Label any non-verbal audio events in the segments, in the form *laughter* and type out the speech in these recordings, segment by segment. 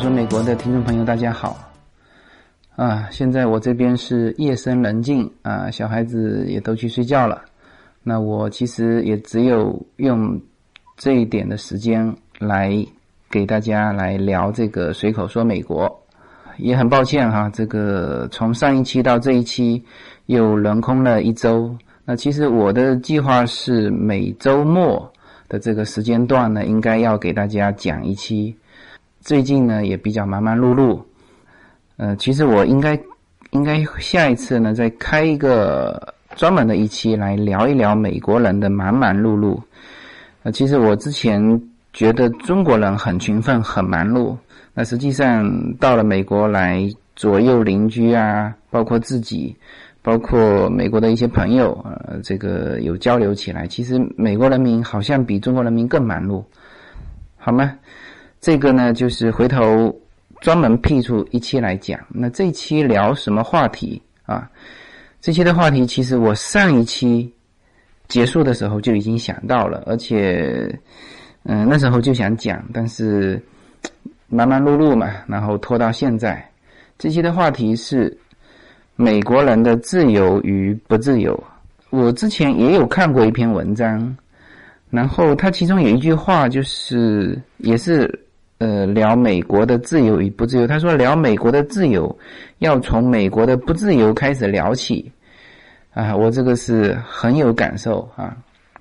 说美国的听众朋友，大家好。啊，现在我这边是夜深人静啊，小孩子也都去睡觉了。那我其实也只有用这一点的时间来给大家来聊这个随口说美国。也很抱歉哈，这个从上一期到这一期又轮空了一周。那其实我的计划是每周末的这个时间段呢，应该要给大家讲一期。最近呢也比较忙忙碌碌，呃，其实我应该应该下一次呢再开一个专门的一期来聊一聊美国人的忙忙碌碌。呃，其实我之前觉得中国人很勤奋很忙碌，那实际上到了美国来，左右邻居啊，包括自己，包括美国的一些朋友，呃，这个有交流起来，其实美国人民好像比中国人民更忙碌，好吗？这个呢，就是回头专门辟出一期来讲。那这期聊什么话题啊？这期的话题其实我上一期结束的时候就已经想到了，而且嗯那时候就想讲，但是忙忙碌碌嘛，然后拖到现在。这期的话题是美国人的自由与不自由。我之前也有看过一篇文章，然后它其中有一句话就是也是。呃，聊美国的自由与不自由。他说，聊美国的自由，要从美国的不自由开始聊起。啊，我这个是很有感受啊。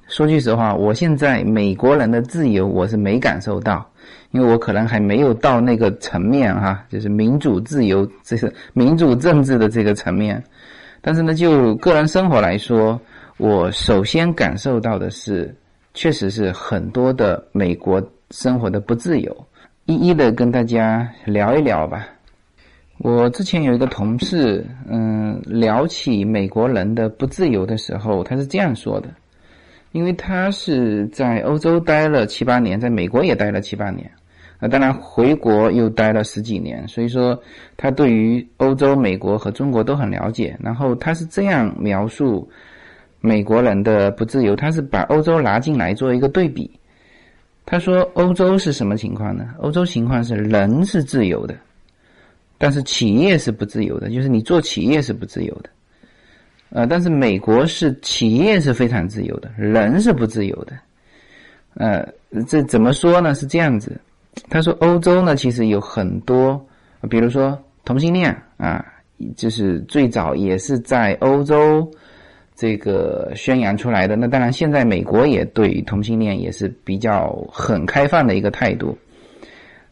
说句实话，我现在美国人的自由我是没感受到，因为我可能还没有到那个层面哈，就是民主自由，这是民主政治的这个层面。但是呢，就个人生活来说，我首先感受到的是，确实是很多的美国生活的不自由。一一的跟大家聊一聊吧。我之前有一个同事，嗯，聊起美国人的不自由的时候，他是这样说的：，因为他是在欧洲待了七八年，在美国也待了七八年，啊，当然回国又待了十几年，所以说他对于欧洲、美国和中国都很了解。然后他是这样描述美国人的不自由，他是把欧洲拿进来做一个对比。他说：“欧洲是什么情况呢？欧洲情况是人是自由的，但是企业是不自由的，就是你做企业是不自由的。呃，但是美国是企业是非常自由的，人是不自由的。呃，这怎么说呢？是这样子。他说，欧洲呢，其实有很多，比如说同性恋啊，就是最早也是在欧洲。”这个宣扬出来的，那当然，现在美国也对同性恋也是比较很开放的一个态度。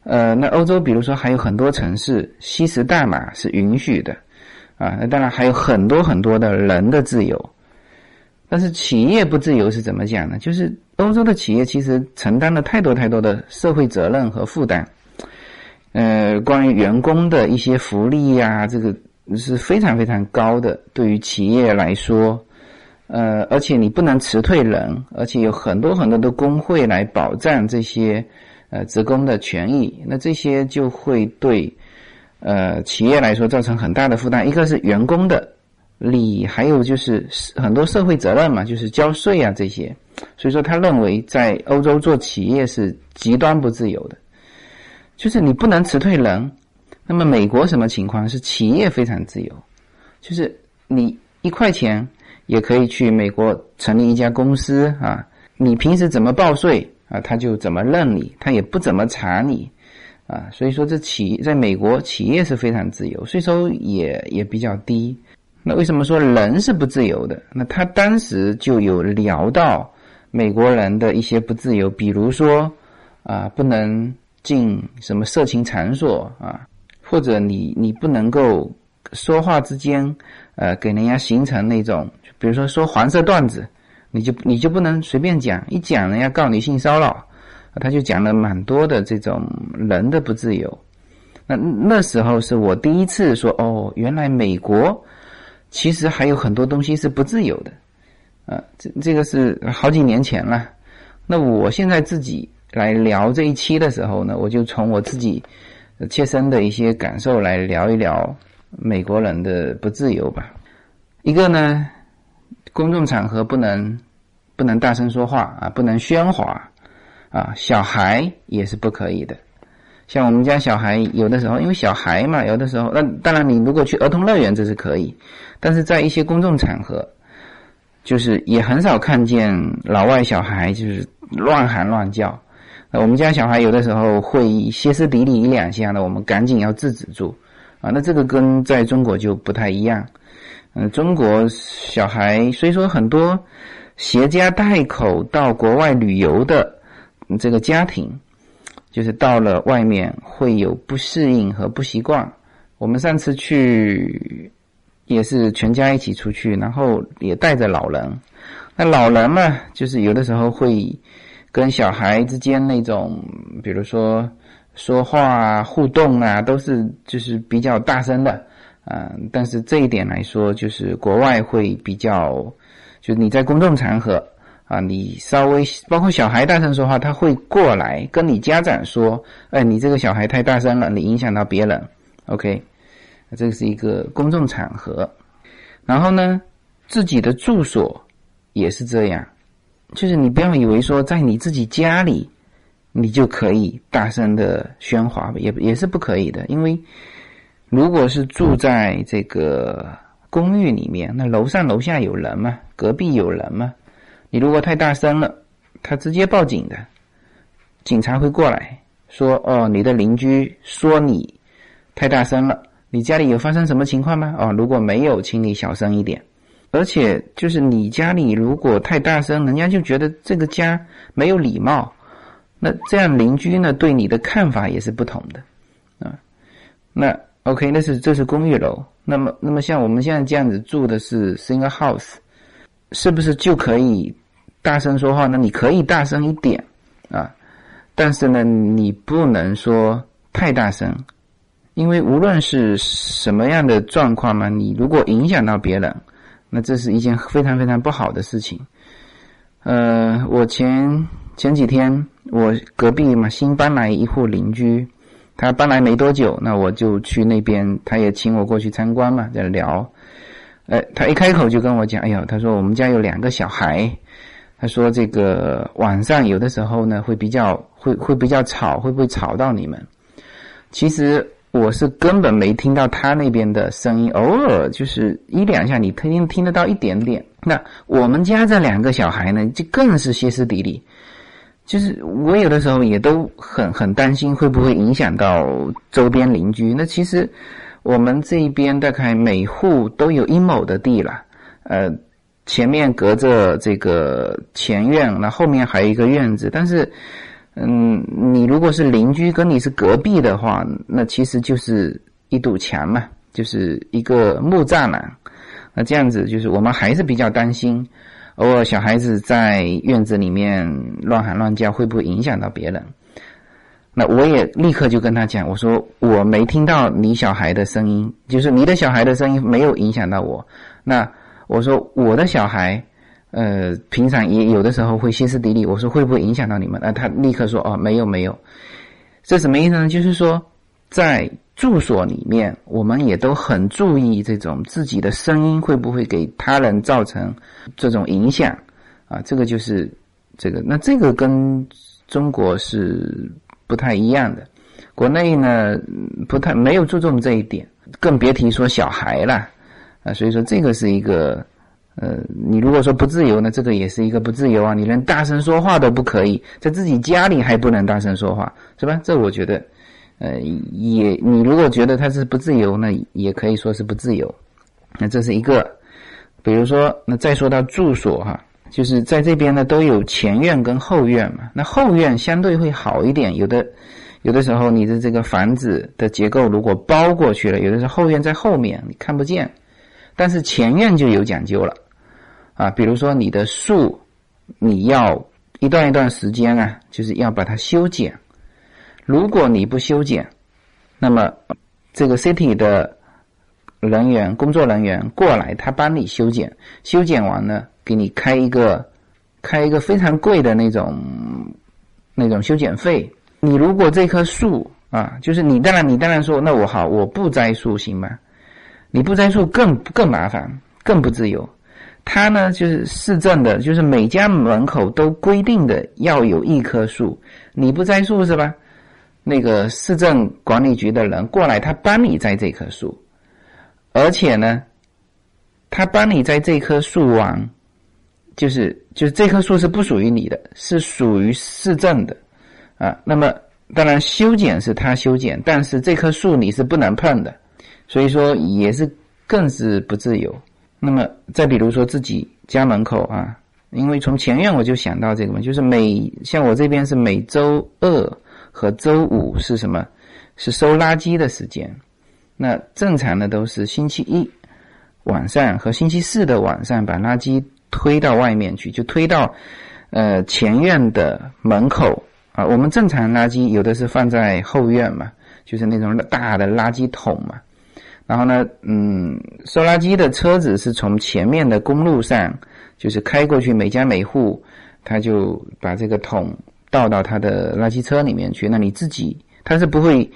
呃，那欧洲比如说还有很多城市吸食大麻是允许的，啊，那当然还有很多很多的人的自由。但是企业不自由是怎么讲呢？就是欧洲的企业其实承担了太多太多的社会责任和负担。呃，关于员工的一些福利呀，这个是非常非常高的，对于企业来说。呃，而且你不能辞退人，而且有很多很多的工会来保障这些呃职工的权益，那这些就会对呃企业来说造成很大的负担。一个是员工的利益，还有就是很多社会责任嘛，就是交税啊这些。所以说，他认为在欧洲做企业是极端不自由的，就是你不能辞退人。那么美国什么情况？是企业非常自由，就是你一块钱。也可以去美国成立一家公司啊，你平时怎么报税啊，他就怎么认你，他也不怎么查你，啊，所以说这企在美国企业是非常自由，税收也也比较低。那为什么说人是不自由的？那他当时就有聊到美国人的一些不自由，比如说啊，不能进什么色情场所啊，或者你你不能够说话之间呃给人家形成那种。比如说说黄色段子，你就你就不能随便讲，一讲人家告你性骚扰，他就讲了蛮多的这种人的不自由。那那时候是我第一次说哦，原来美国其实还有很多东西是不自由的，啊，这这个是好几年前了。那我现在自己来聊这一期的时候呢，我就从我自己切身的一些感受来聊一聊美国人的不自由吧。一个呢，公众场合不能不能大声说话啊，不能喧哗啊，小孩也是不可以的。像我们家小孩有的时候，因为小孩嘛，有的时候，那当然你如果去儿童乐园这是可以，但是在一些公众场合，就是也很少看见老外小孩就是乱喊乱叫。那我们家小孩有的时候会歇斯底里一两下呢，我们赶紧要制止住啊。那这个跟在中国就不太一样。嗯，中国小孩虽说很多携家带口到国外旅游的这个家庭。就是到了外面会有不适应和不习惯。我们上次去也是全家一起出去，然后也带着老人。那老人嘛，就是有的时候会跟小孩之间那种，比如说说话啊、互动啊，都是就是比较大声的啊。但是这一点来说，就是国外会比较，就是你在公众场合。啊，你稍微包括小孩大声说话，他会过来跟你家长说：“哎，你这个小孩太大声了，你影响到别人。”OK，这是一个公众场合。然后呢，自己的住所也是这样，就是你不要以为说在你自己家里，你就可以大声的喧哗，也也是不可以的。因为如果是住在这个公寓里面，那楼上楼下有人嘛，隔壁有人嘛。你如果太大声了，他直接报警的，警察会过来说：“哦，你的邻居说你太大声了，你家里有发生什么情况吗？”哦，如果没有，请你小声一点。而且就是你家里如果太大声，人家就觉得这个家没有礼貌，那这样邻居呢对你的看法也是不同的啊。那 OK，那是这是公寓楼，那么那么像我们现在这样子住的是 single house。是不是就可以大声说话呢？你可以大声一点啊，但是呢，你不能说太大声，因为无论是什么样的状况嘛，你如果影响到别人，那这是一件非常非常不好的事情。呃，我前前几天我隔壁嘛新搬来一户邻居，他搬来没多久，那我就去那边，他也请我过去参观嘛，在聊。哎，他一开口就跟我讲：“哎呦，他说我们家有两个小孩，他说这个晚上有的时候呢会比较会会比较吵，会不会吵到你们？其实我是根本没听到他那边的声音，偶尔就是一两下，你听听得到一点点。那我们家这两个小孩呢，就更是歇斯底里，就是我有的时候也都很很担心会不会影响到周边邻居。那其实。”我们这一边大概每户都有一亩的地了，呃，前面隔着这个前院，那后面还有一个院子。但是，嗯，你如果是邻居跟你是隔壁的话，那其实就是一堵墙嘛，就是一个木栅栏。那这样子就是我们还是比较担心，偶尔小孩子在院子里面乱喊乱叫，会不会影响到别人？那我也立刻就跟他讲，我说我没听到你小孩的声音，就是你的小孩的声音没有影响到我。那我说我的小孩，呃，平常也有的时候会歇斯底里，我说会不会影响到你们？那他立刻说哦，没有没有。这什么意思呢？就是说在住所里面，我们也都很注意这种自己的声音会不会给他人造成这种影响啊？这个就是这个，那这个跟中国是。不太一样的，国内呢不太没有注重这一点，更别提说小孩了啊。所以说这个是一个，呃，你如果说不自由呢，这个也是一个不自由啊。你连大声说话都不可以，在自己家里还不能大声说话，是吧？这我觉得，呃，也你如果觉得他是不自由，那也可以说是不自由。那这是一个，比如说，那再说到住所哈。就是在这边呢，都有前院跟后院嘛。那后院相对会好一点，有的有的时候你的这个房子的结构如果包过去了，有的时候后院在后面你看不见。但是前院就有讲究了啊，比如说你的树，你要一段一段时间啊，就是要把它修剪。如果你不修剪，那么这个 city 的人员工作人员过来，他帮你修剪，修剪完呢。给你开一个，开一个非常贵的那种，那种修剪费。你如果这棵树啊，就是你当然你当然说，那我好，我不栽树行吗？你不栽树更更麻烦，更不自由。他呢，就是市政的，就是每家门口都规定的要有一棵树，你不栽树是吧？那个市政管理局的人过来，他帮你栽这棵树，而且呢，他帮你栽这棵树完，就是就是这棵树是不属于你的，是属于市政的啊。那么当然修剪是他修剪，但是这棵树你是不能碰的，所以说也是更是不自由。那么再比如说自己家门口啊，因为从前院我就想到这个嘛，就是每像我这边是每周二。和周五是什么？是收垃圾的时间。那正常的都是星期一晚上和星期四的晚上把垃圾推到外面去，就推到呃前院的门口啊。我们正常垃圾有的是放在后院嘛，就是那种大的垃圾桶嘛。然后呢，嗯，收垃圾的车子是从前面的公路上，就是开过去，每家每户他就把这个桶。倒到他的垃圾车里面去，那你自己他是不会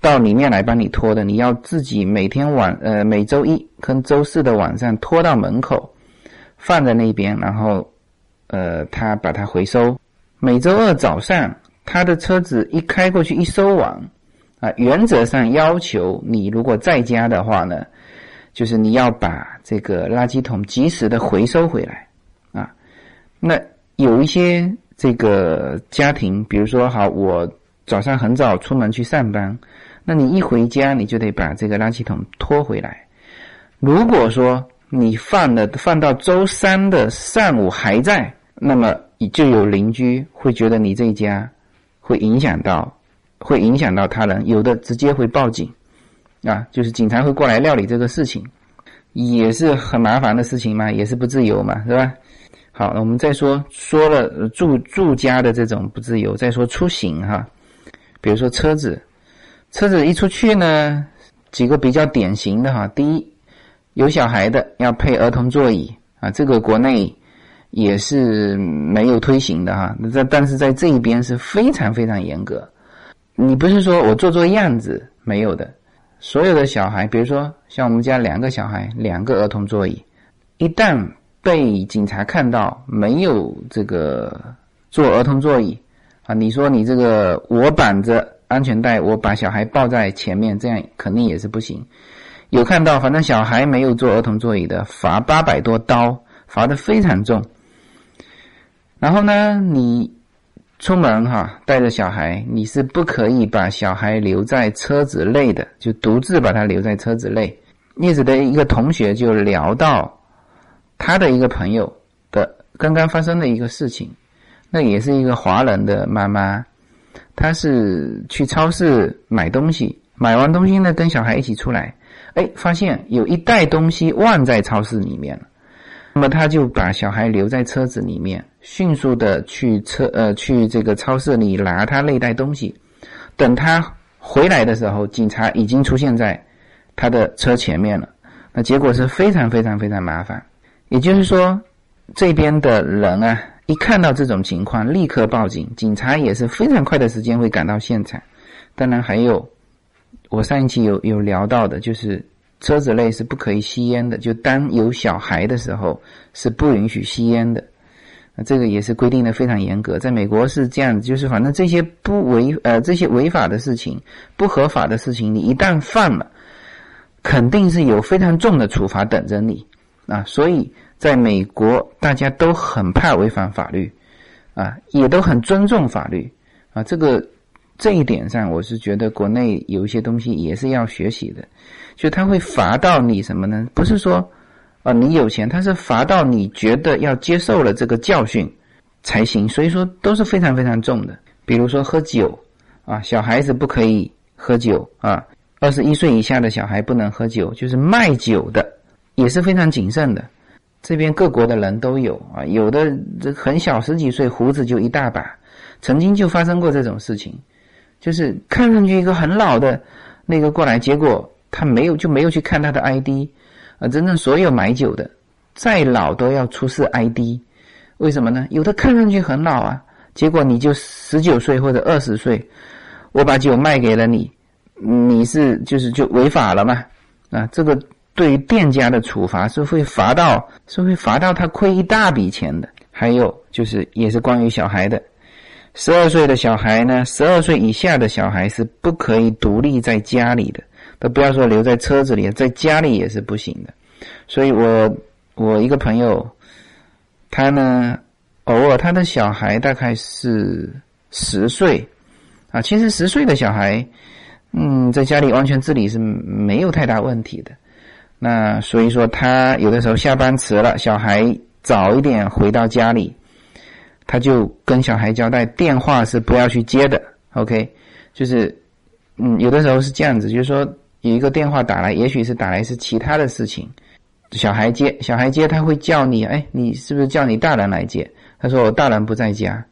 到里面来帮你拖的，你要自己每天晚呃每周一跟周四的晚上拖到门口放在那边，然后呃他把它回收。每周二早上他的车子一开过去一收网啊，原则上要求你如果在家的话呢，就是你要把这个垃圾桶及时的回收回来啊。那有一些。这个家庭，比如说，好，我早上很早出门去上班，那你一回家，你就得把这个垃圾桶拖回来。如果说你放的放到周三的上午还在，那么就有邻居会觉得你这一家会影响到，会影响到他人，有的直接会报警，啊，就是警察会过来料理这个事情，也是很麻烦的事情嘛，也是不自由嘛，是吧？好，那我们再说说了住住家的这种不自由，再说出行哈，比如说车子，车子一出去呢，几个比较典型的哈，第一，有小孩的要配儿童座椅啊，这个国内也是没有推行的哈，在但是在这一边是非常非常严格，你不是说我做做样子没有的，所有的小孩，比如说像我们家两个小孩，两个儿童座椅，一旦被警察看到没有这个坐儿童座椅啊，你说你这个我绑着安全带，我把小孩抱在前面，这样肯定也是不行。有看到，反正小孩没有坐儿童座椅的，罚八百多刀，罚的非常重。然后呢，你出门哈，带着小孩，你是不可以把小孩留在车子内的，就独自把他留在车子内。叶子的一个同学就聊到。他的一个朋友的刚刚发生的一个事情，那也是一个华人的妈妈，她是去超市买东西，买完东西呢，跟小孩一起出来，哎，发现有一袋东西忘在超市里面了，那么他就把小孩留在车子里面，迅速的去车呃去这个超市里拿他那袋东西，等他回来的时候，警察已经出现在他的车前面了，那结果是非常非常非常麻烦。也就是说，这边的人啊，一看到这种情况，立刻报警，警察也是非常快的时间会赶到现场。当然还有，我上一期有有聊到的，就是车子内是不可以吸烟的，就当有小孩的时候是不允许吸烟的。那这个也是规定的非常严格，在美国是这样子，就是反正这些不违呃这些违法的事情、不合法的事情，你一旦犯了，肯定是有非常重的处罚等着你。啊，所以在美国，大家都很怕违反法律，啊，也都很尊重法律，啊，这个这一点上，我是觉得国内有一些东西也是要学习的，就他会罚到你什么呢？不是说，啊，你有钱，他是罚到你觉得要接受了这个教训才行，所以说都是非常非常重的。比如说喝酒，啊，小孩子不可以喝酒，啊，二十一岁以下的小孩不能喝酒，就是卖酒的。也是非常谨慎的，这边各国的人都有啊，有的这很小十几岁，胡子就一大把，曾经就发生过这种事情，就是看上去一个很老的那个过来，结果他没有就没有去看他的 ID，啊，真正所有买酒的再老都要出示 ID，为什么呢？有的看上去很老啊，结果你就十九岁或者二十岁，我把酒卖给了你，你是就是就违法了嘛，啊，这个。对于店家的处罚是会罚到，是会罚到他亏一大笔钱的。还有就是也是关于小孩的，十二岁的小孩呢，十二岁以下的小孩是不可以独立在家里的，都不要说留在车子里，在家里也是不行的。所以我我一个朋友，他呢，偶尔他的小孩大概是十岁啊，其实十岁的小孩，嗯，在家里完全自理是没有太大问题的。那所以说，他有的时候下班迟了，小孩早一点回到家里，他就跟小孩交代，电话是不要去接的。OK，就是嗯，有的时候是这样子，就是说有一个电话打来，也许是打来是其他的事情，小孩接，小孩接他会叫你，哎，你是不是叫你大人来接？他说我大人不在家，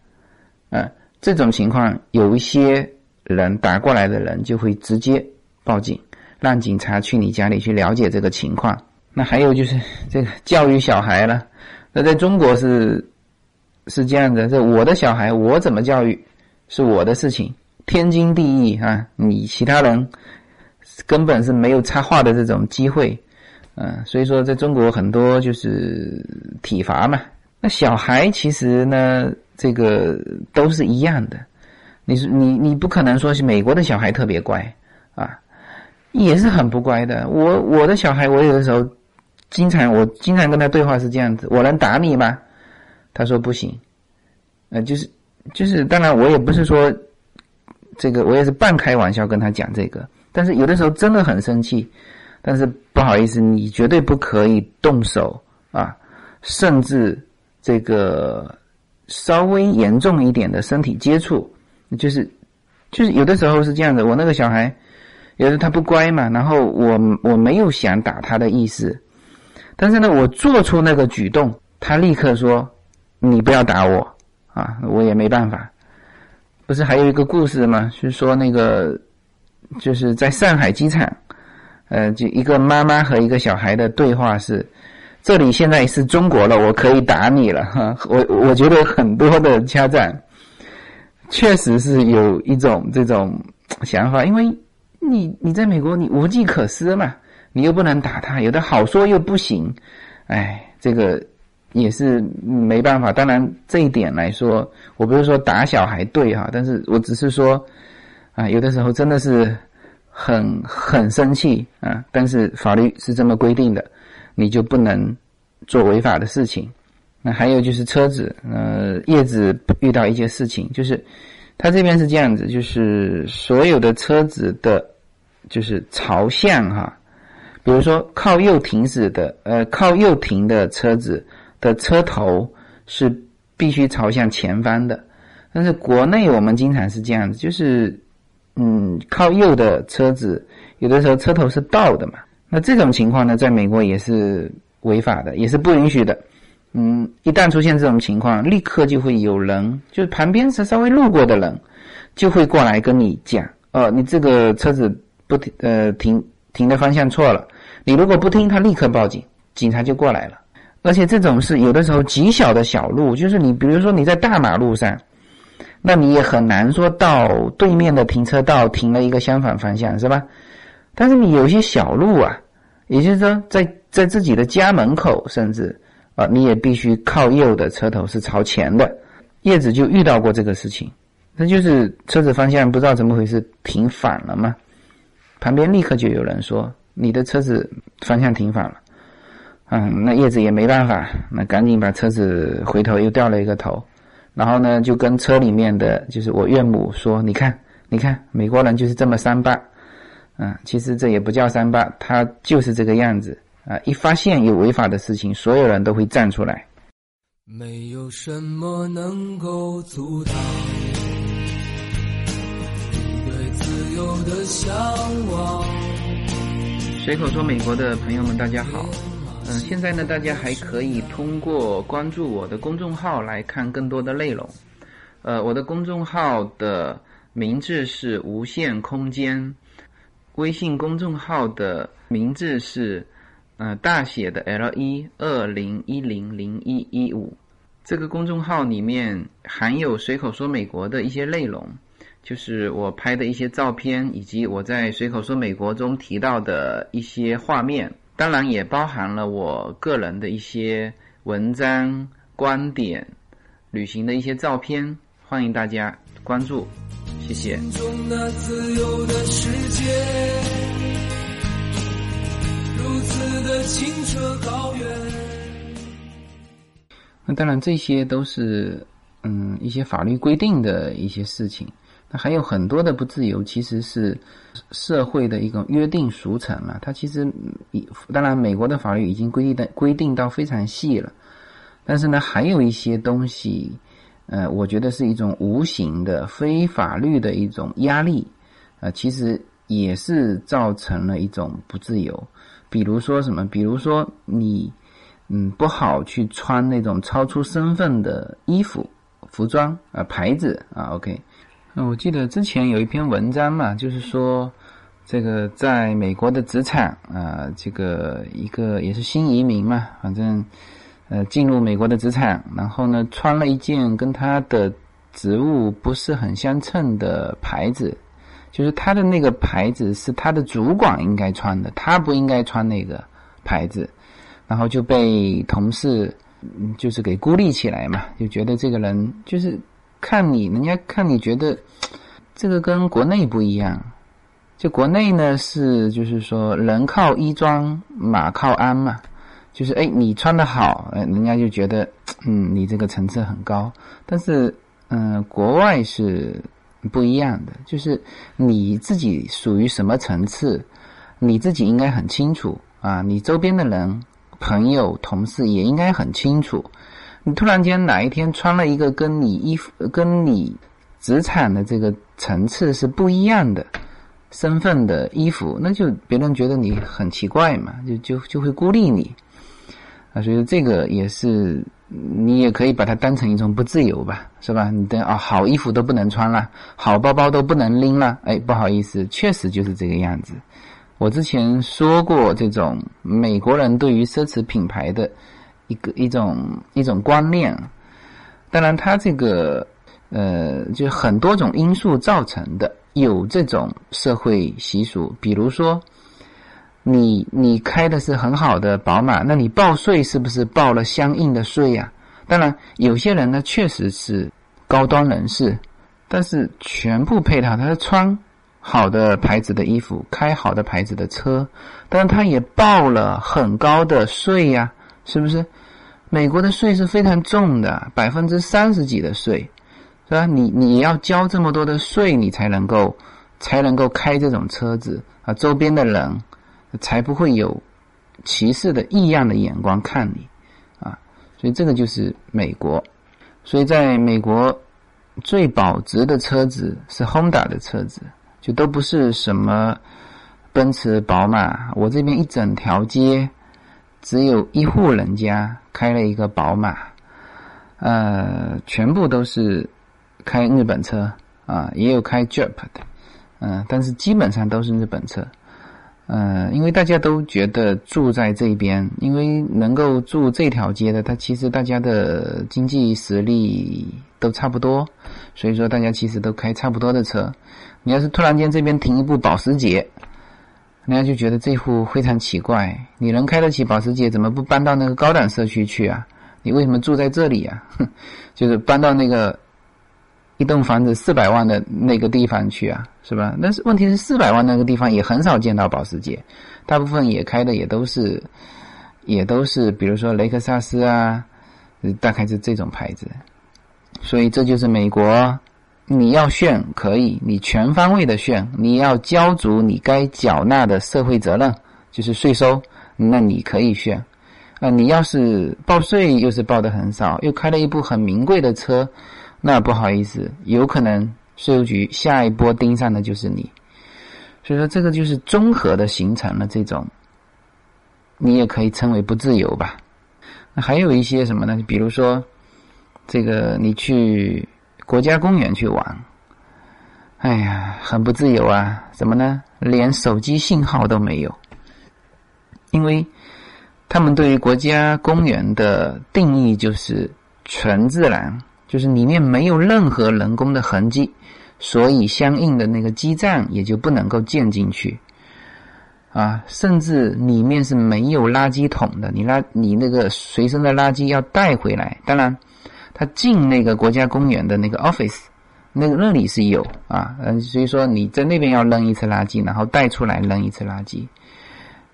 嗯，这种情况有一些人打过来的人就会直接报警。让警察去你家里去了解这个情况。那还有就是这个教育小孩了。那在中国是是这样的，这我的小孩我怎么教育是我的事情，天经地义啊。你其他人根本是没有插话的这种机会，嗯，所以说在中国很多就是体罚嘛。那小孩其实呢，这个都是一样的。你是你你不可能说是美国的小孩特别乖啊。也是很不乖的。我我的小孩，我有的时候经常我经常跟他对话是这样子：我能打你吗？他说不行。呃，就是就是，当然我也不是说这个，我也是半开玩笑跟他讲这个。但是有的时候真的很生气，但是不好意思，你绝对不可以动手啊，甚至这个稍微严重一点的身体接触，就是就是有的时候是这样的。我那个小孩。也是他不乖嘛，然后我我没有想打他的意思，但是呢，我做出那个举动，他立刻说：“你不要打我啊！”我也没办法。不是还有一个故事吗？是说那个就是在上海机场，呃，就一个妈妈和一个小孩的对话是：“这里现在是中国了，我可以打你了。”哈，我我觉得很多的家长确实是有一种这种想法，因为。你你在美国，你无计可施嘛，你又不能打他，有的好说又不行，哎，这个也是没办法。当然这一点来说，我不是说打小孩对哈，但是我只是说，啊，有的时候真的是很很生气啊，但是法律是这么规定的，你就不能做违法的事情。那还有就是车子，呃，叶子遇到一些事情，就是他这边是这样子，就是所有的车子的。就是朝向哈，比如说靠右停驶的，呃，靠右停的车子的车头是必须朝向前方的。但是国内我们经常是这样子，就是嗯，靠右的车子有的时候车头是倒的嘛。那这种情况呢，在美国也是违法的，也是不允许的。嗯，一旦出现这种情况，立刻就会有人，就是旁边是稍微路过的人，就会过来跟你讲，哦，你这个车子。不停，呃，停停的方向错了。你如果不听，他立刻报警，警察就过来了。而且这种是有的时候极小的小路，就是你比如说你在大马路上，那你也很难说到对面的停车道停了一个相反方向，是吧？但是你有些小路啊，也就是说在在自己的家门口，甚至啊，你也必须靠右的车头是朝前的。叶子就遇到过这个事情，那就是车子方向不知道怎么回事停反了嘛。旁边立刻就有人说：“你的车子方向停反了。”嗯，那叶子也没办法，那赶紧把车子回头又掉了一个头，然后呢，就跟车里面的就是我岳母说：“你看，你看，美国人就是这么三八。”嗯，其实这也不叫三八，他就是这个样子啊！一发现有违法的事情，所有人都会站出来。没有什么能够阻挡。的向往。随口说，美国的朋友们，大家好。嗯，现在呢，大家还可以通过关注我的公众号来看更多的内容。呃，我的公众号的名字是无限空间，微信公众号的名字是呃大写的 L 一二零一零零一一五。这个公众号里面含有随口说美国的一些内容。就是我拍的一些照片，以及我在随口说美国中提到的一些画面，当然也包含了我个人的一些文章、观点、旅行的一些照片，欢迎大家关注，谢谢。那当然，这些都是嗯一些法律规定的一些事情。还有很多的不自由，其实是社会的一个约定俗成了。它其实，当然美国的法律已经规定的规定到非常细了，但是呢，还有一些东西，呃，我觉得是一种无形的非法律的一种压力，呃，其实也是造成了一种不自由。比如说什么？比如说你，嗯，不好去穿那种超出身份的衣服、服装啊，牌子啊，OK。那我记得之前有一篇文章嘛，就是说，这个在美国的职场啊，这个一个也是新移民嘛，反正呃进入美国的职场，然后呢穿了一件跟他的职务不是很相称的牌子，就是他的那个牌子是他的主管应该穿的，他不应该穿那个牌子，然后就被同事就是给孤立起来嘛，就觉得这个人就是。看你，人家看你觉得 *tsk* 这个跟国内不一样，就国内呢是就是说人靠衣装，马靠鞍嘛，就是哎你穿的好，哎人家就觉得 *tsk* 嗯你这个层次很高。但是嗯国外是不一样的，就是你自己属于什么层次，你自己应该很清楚啊，你周边的人、朋友、同事也应该很清楚。你突然间哪一天穿了一个跟你衣服、跟你职场的这个层次是不一样的身份的衣服，那就别人觉得你很奇怪嘛，就就就会孤立你啊。所以这个也是你也可以把它当成一种不自由吧，是吧？你的啊，好衣服都不能穿了，好包包都不能拎了，哎，不好意思，确实就是这个样子。我之前说过，这种美国人对于奢侈品牌的。一个一种一种观念，当然，它这个呃，就很多种因素造成的，有这种社会习俗，比如说，你你开的是很好的宝马，那你报税是不是报了相应的税呀？当然，有些人呢确实是高端人士，但是全部配套，他是穿好的牌子的衣服，开好的牌子的车，但是他也报了很高的税呀。是不是？美国的税是非常重的，百分之三十几的税，是吧？你你要交这么多的税，你才能够才能够开这种车子啊，周边的人才不会有歧视的异样的眼光看你啊。所以这个就是美国。所以在美国最保值的车子是 Honda 的车子，就都不是什么奔驰、宝马。我这边一整条街。只有一户人家开了一个宝马，呃，全部都是开日本车啊，也有开 Jeep 的，嗯，但是基本上都是日本车，嗯，因为大家都觉得住在这边，因为能够住这条街的，它其实大家的经济实力都差不多，所以说大家其实都开差不多的车。你要是突然间这边停一部保时捷。人家就觉得这户非常奇怪，你能开得起保时捷，怎么不搬到那个高档社区去啊？你为什么住在这里啊？哼 *laughs* 就是搬到那个一栋房子四百万的那个地方去啊，是吧？但是问题是四百万那个地方也很少见到保时捷，大部分也开的也都是也都是，比如说雷克萨斯啊，大概是这种牌子。所以这就是美国。你要炫可以，你全方位的炫，你要交足你该缴纳的社会责任，就是税收，那你可以炫。啊，你要是报税又是报的很少，又开了一部很名贵的车，那不好意思，有可能税务局下一波盯上的就是你。所以说，这个就是综合的形成了这种，你也可以称为不自由吧。那还有一些什么呢？比如说，这个你去。国家公园去玩，哎呀，很不自由啊！怎么呢？连手机信号都没有，因为他们对于国家公园的定义就是纯自然，就是里面没有任何人工的痕迹，所以相应的那个基站也就不能够建进去。啊，甚至里面是没有垃圾桶的，你垃你那个随身的垃圾要带回来。当然，他进那个国家公园的那个 office，那个那里是有啊，嗯，所以说你在那边要扔一次垃圾，然后带出来扔一次垃圾。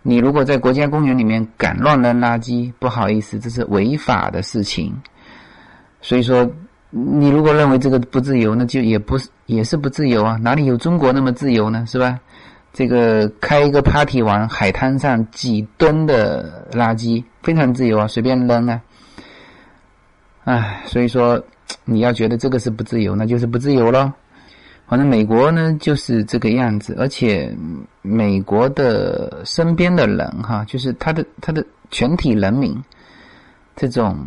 你如果在国家公园里面敢乱扔垃圾，不好意思，这是违法的事情。所以说，你如果认为这个不自由，那就也不是也是不自由啊，哪里有中国那么自由呢？是吧？这个开一个 party 玩，海滩上几吨的垃圾，非常自由啊，随便扔啊。唉，所以说你要觉得这个是不自由，那就是不自由咯。反正美国呢就是这个样子，而且美国的身边的人哈，就是他的他的全体人民，这种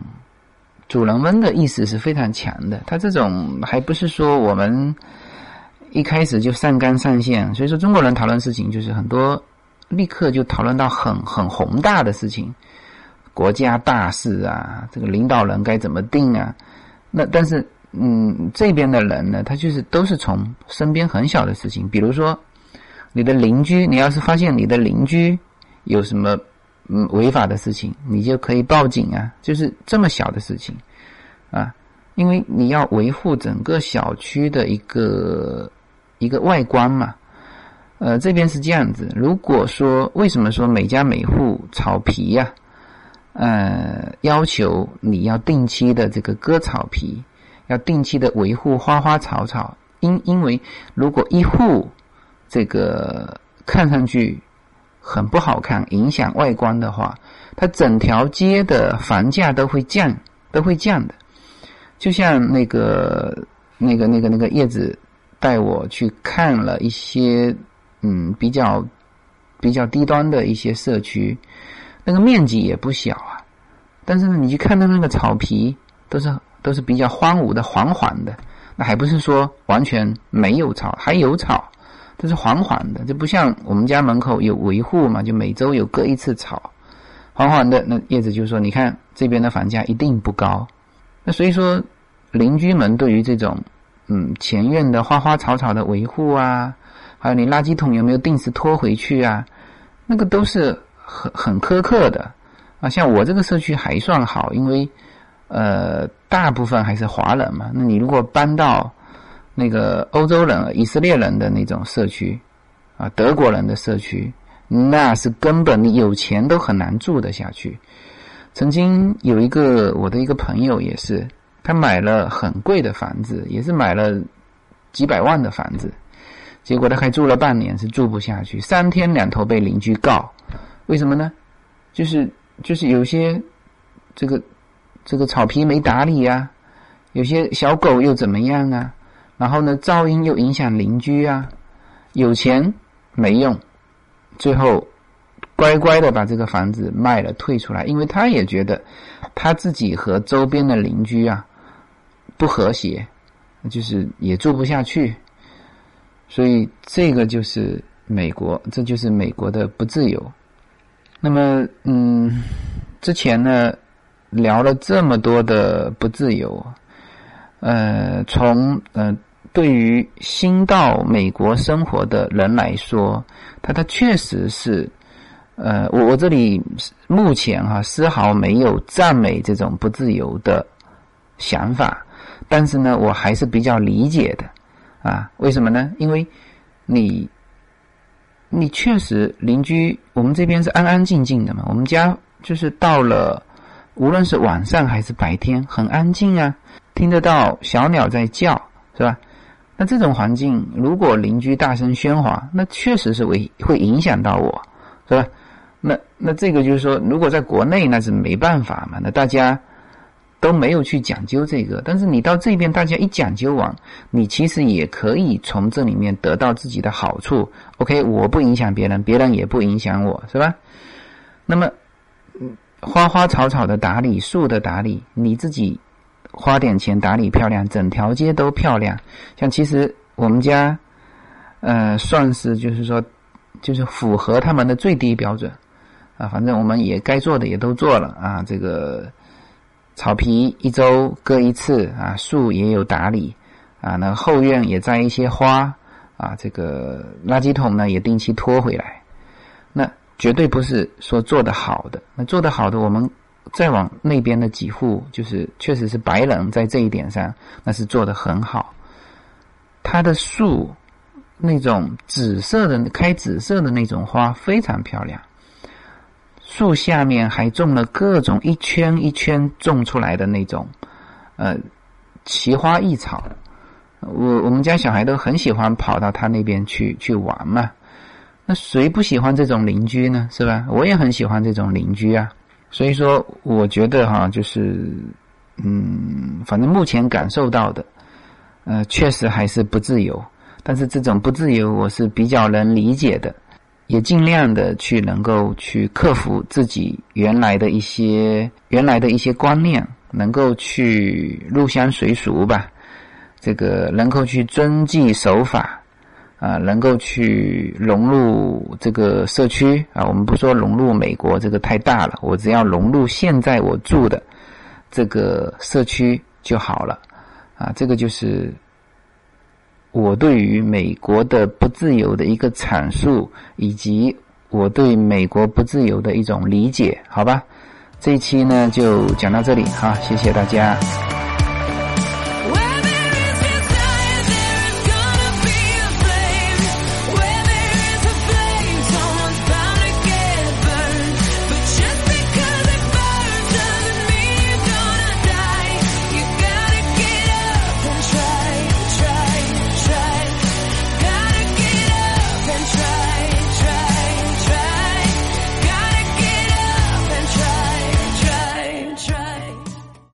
主人翁的意识是非常强的。他这种还不是说我们。一开始就上纲上线，所以说中国人讨论事情就是很多，立刻就讨论到很很宏大的事情，国家大事啊，这个领导人该怎么定啊？那但是嗯，这边的人呢，他就是都是从身边很小的事情，比如说你的邻居，你要是发现你的邻居有什么嗯违法的事情，你就可以报警啊，就是这么小的事情啊，因为你要维护整个小区的一个。一个外观嘛，呃，这边是这样子。如果说为什么说每家每户草皮呀，呃，要求你要定期的这个割草皮，要定期的维护花花草草，因因为如果一户这个看上去很不好看，影响外观的话，它整条街的房价都会降，都会降的。就像那个那个那个那个叶子。带我去看了一些，嗯，比较比较低端的一些社区，那个面积也不小啊。但是呢，你去看到那个草皮，都是都是比较荒芜的、黄黄的。那还不是说完全没有草，还有草，但是黄黄的。这不像我们家门口有维护嘛，就每周有割一次草，黄黄的。那叶子就说：“你看这边的房价一定不高。”那所以说，邻居们对于这种。嗯，前院的花花草草的维护啊，还有你垃圾桶有没有定时拖回去啊？那个都是很很苛刻的啊。像我这个社区还算好，因为呃大部分还是华人嘛。那你如果搬到那个欧洲人、以色列人的那种社区啊，德国人的社区，那是根本你有钱都很难住得下去。曾经有一个我的一个朋友也是。他买了很贵的房子，也是买了几百万的房子，结果他还住了半年，是住不下去，三天两头被邻居告，为什么呢？就是就是有些这个这个草皮没打理呀，有些小狗又怎么样啊？然后呢，噪音又影响邻居啊，有钱没用，最后乖乖的把这个房子卖了退出来，因为他也觉得他自己和周边的邻居啊。不和谐，就是也住不下去，所以这个就是美国，这就是美国的不自由。那么，嗯，之前呢聊了这么多的不自由，呃，从呃对于新到美国生活的人来说，他他确实是，呃，我我这里目前哈丝毫没有赞美这种不自由的想法。但是呢，我还是比较理解的，啊，为什么呢？因为，你，你确实邻居，我们这边是安安静静的嘛。我们家就是到了，无论是晚上还是白天，很安静啊，听得到小鸟在叫，是吧？那这种环境，如果邻居大声喧哗，那确实是会会影响到我，是吧？那那这个就是说，如果在国内那是没办法嘛，那大家。都没有去讲究这个，但是你到这边，大家一讲究完，你其实也可以从这里面得到自己的好处。OK，我不影响别人，别人也不影响我，是吧？那么，花花草草的打理，树的打理，你自己花点钱打理漂亮，整条街都漂亮。像其实我们家，呃，算是就是说，就是符合他们的最低标准啊。反正我们也该做的也都做了啊，这个。草皮一周割一次啊，树也有打理啊，那后院也栽一些花啊，这个垃圾桶呢也定期拖回来。那绝对不是说做得好的。那做得好的，我们再往那边的几户，就是确实是白人在这一点上，那是做得很好。它的树那种紫色的开紫色的那种花非常漂亮，树下面还种了各种一圈一圈种出来的那种呃奇花异草。我我们家小孩都很喜欢跑到他那边去去玩嘛。那谁不喜欢这种邻居呢？是吧？我也很喜欢这种邻居啊。所以说，我觉得哈，就是嗯，反正目前感受到的，呃，确实还是不自由。但是这种不自由，我是比较能理解的，也尽量的去能够去克服自己原来的一些原来的一些观念，能够去入乡随俗吧。这个能够去遵纪守法。啊，能够去融入这个社区啊，我们不说融入美国，这个太大了。我只要融入现在我住的这个社区就好了。啊，这个就是我对于美国的不自由的一个阐述，以及我对美国不自由的一种理解，好吧？这一期呢就讲到这里，哈，谢谢大家。